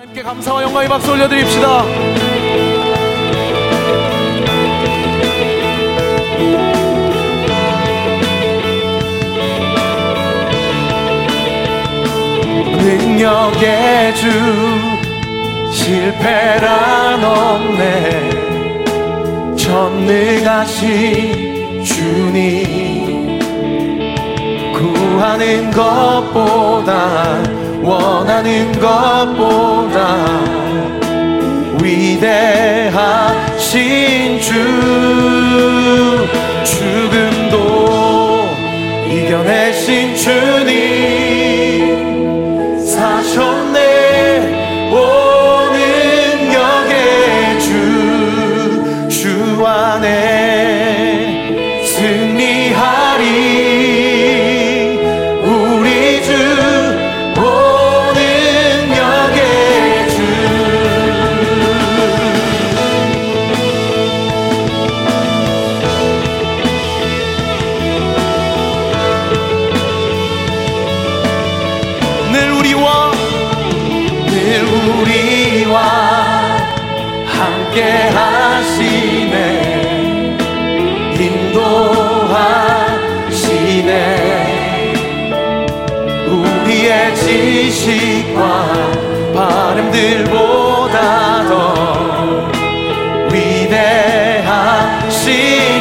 함께 감사와 영광의 박수 올려드립시다. 능력의 주 실패란 없네 전능하신 주님 구하는 것보다 원하는 것보다 위대하신 주 죽음도 이겨내신 주님 인도하시네. 우리의 지식과 바람들보다 더 위대하신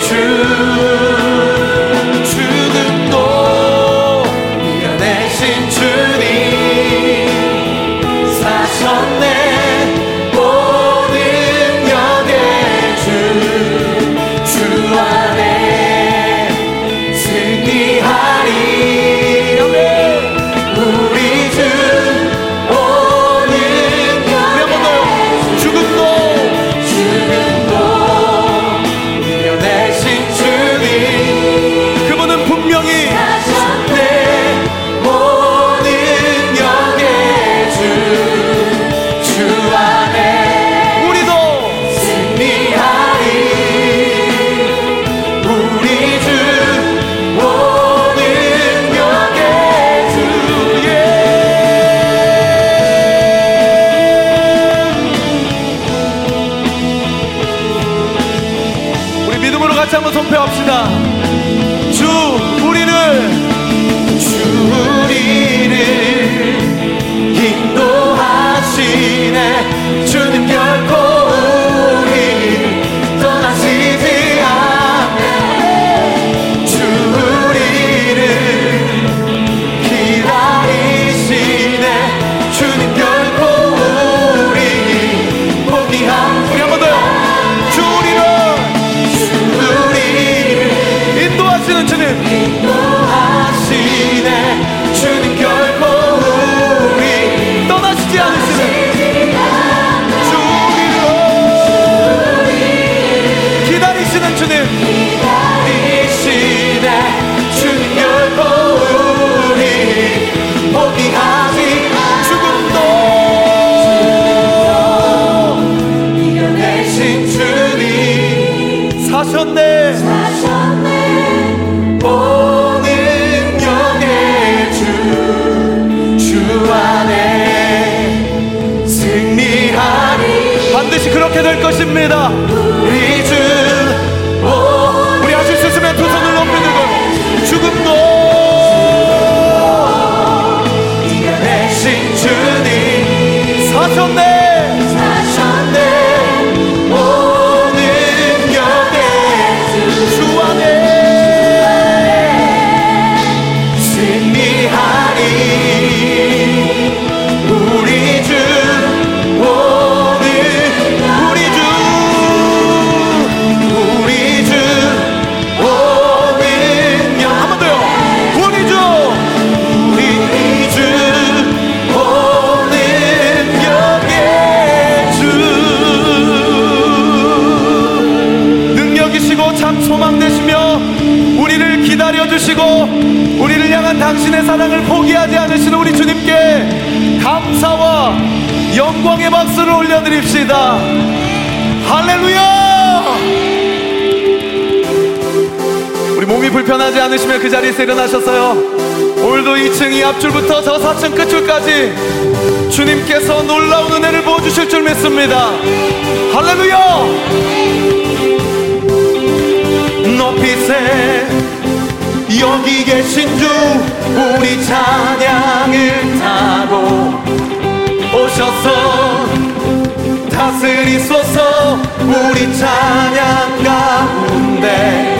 주. 죽 될것 우리 주님께 감사와 영광의 박수를 올려드립시다. 할렐루야! 우리 몸이 불편하지 않으시면 그 자리에서 일어나셨어요. 오늘도 2층 이 앞줄부터 저 4층 끝줄까지 주님께서 놀라운 은혜를 보여주실 줄 믿습니다. 할렐루야! 높이 세 여기 계신 주 우리 찬양을 타고 오셔서 다스리소서 우리 찬양 가운데.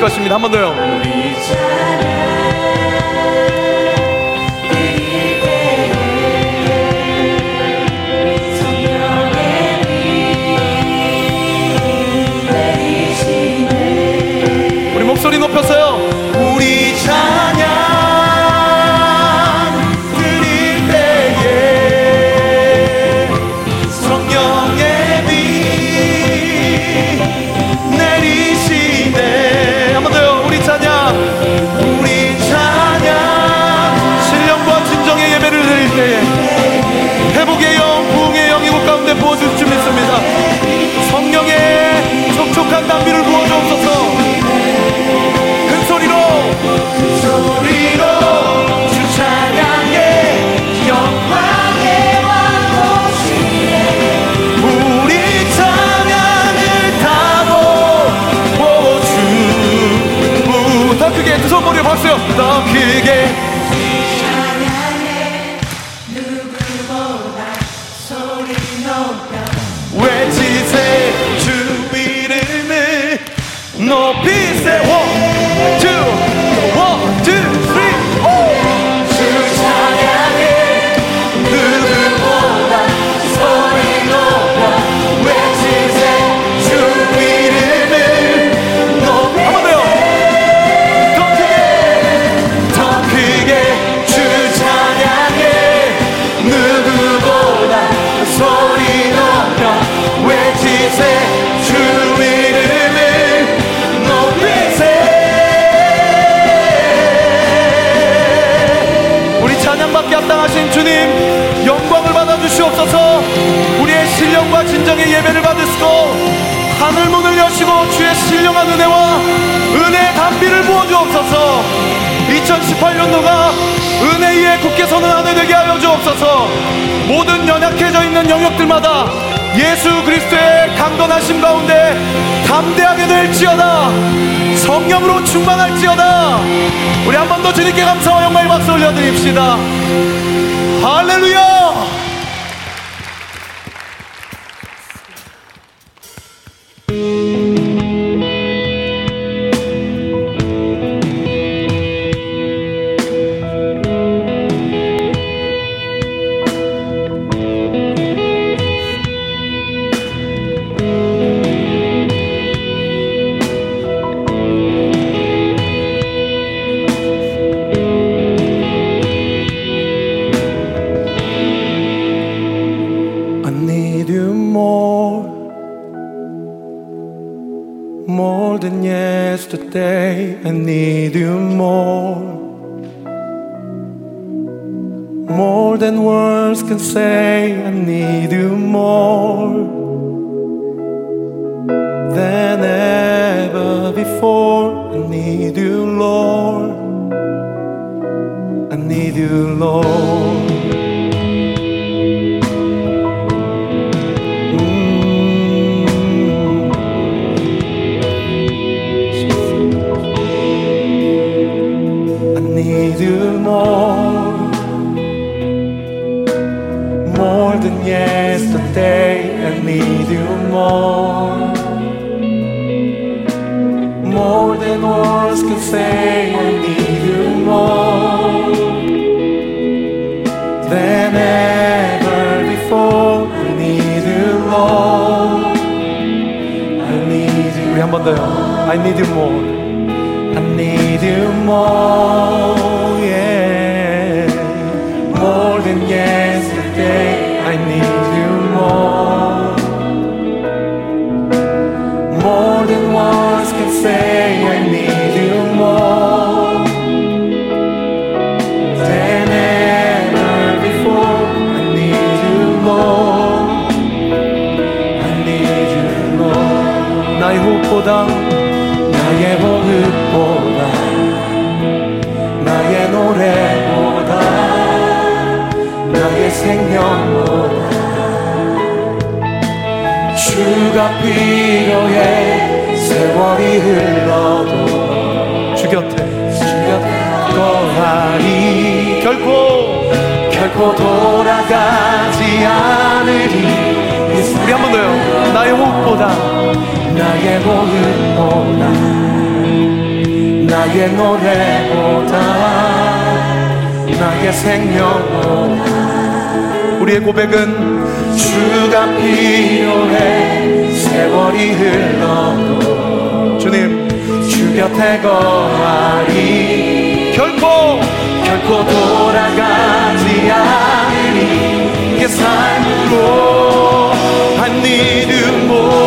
것입니다. 한 번 더요. 위해 굳게 선언 안에 되게 하여 주옵소서. 모든 연약해져 있는 영역들마다 예수 그리스도의 강건하심 가운데 담대하게 될지어다. 성령으로 충만할지어다. 우리 한 번 더 주님께 감사와 영광의 박수 올려드립시다. 할렐루야! said than yesterday, I need 생명보다 주가 필요해 세월이 흘러도 주 곁에. 주 곁에 거하리. 결코. 결코 돌아가지 않으리. 우리 한 번 더요. 나의 호흡보다. 나의 호흡보다. 나의 노래보다. 나의 생명보다 우리의 고백은 주가 필요해 세월이 흘러도 주님 주 곁에 거하리. 결코 결코 돌아가지 않으리. 이 삶으로 need you more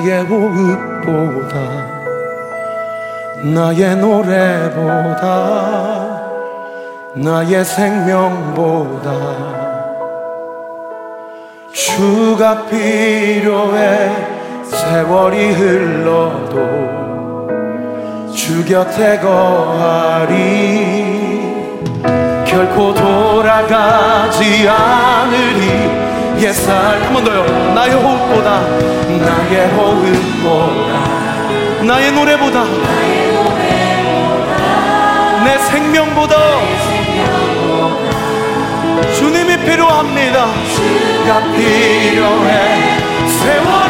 나의 호흡보다 나의 노래보다 나의 생명보다 주가 필요해 세월이 흘러도 주 곁에 거하리. 결코 돌아가지 않으리 옛살. 한 번 더요. 나의 호흡보다. 나의 호흡보다. 나의 노래보다. 내 생명보다. 주님이 필요합니다. 주가 필요해. 세월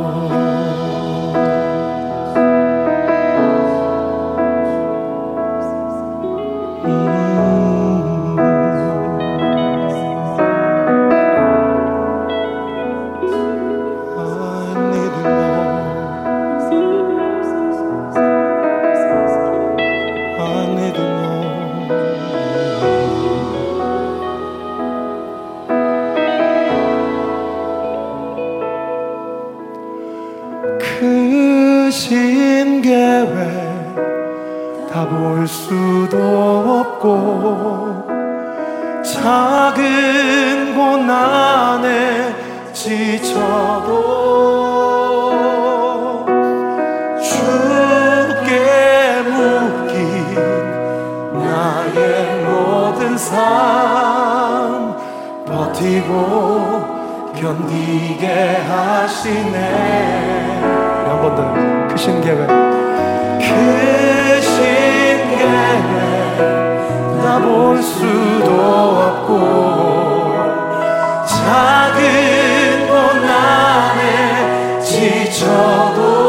버티고 견디게 하시네. 한 번 더 크신 계획. 크신 계획. 다 볼 수도 없고 작은 고난에 지쳐도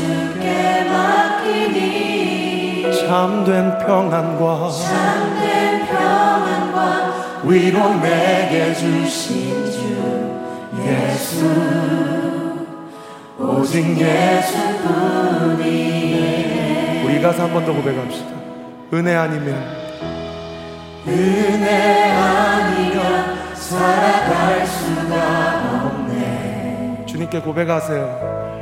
주께 맡기니 참된 평안과 참된 평안과 위로 내게 주신 주 예수. 오직 예수뿐이네 우리 가서 한 번 더 고백합시다. 은혜 아니면 은혜 아니면 살아갈 수가 없네. 주님께 고백하세요.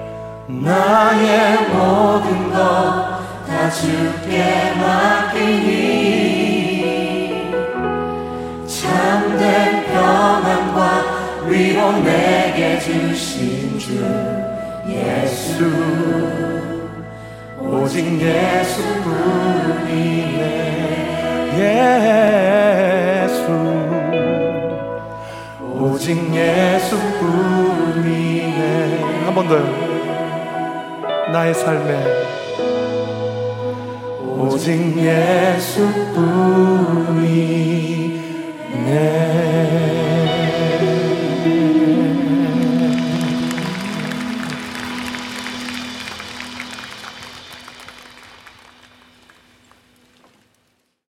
나의 모든 것 다 주께 맡기니. 참된 평안과 위로 내게 주신 주 예수. 오직 예수뿐이네. 예수. 오직 예수뿐이네. 한 번 더요 나의 삶에 오직 예수뿐이네.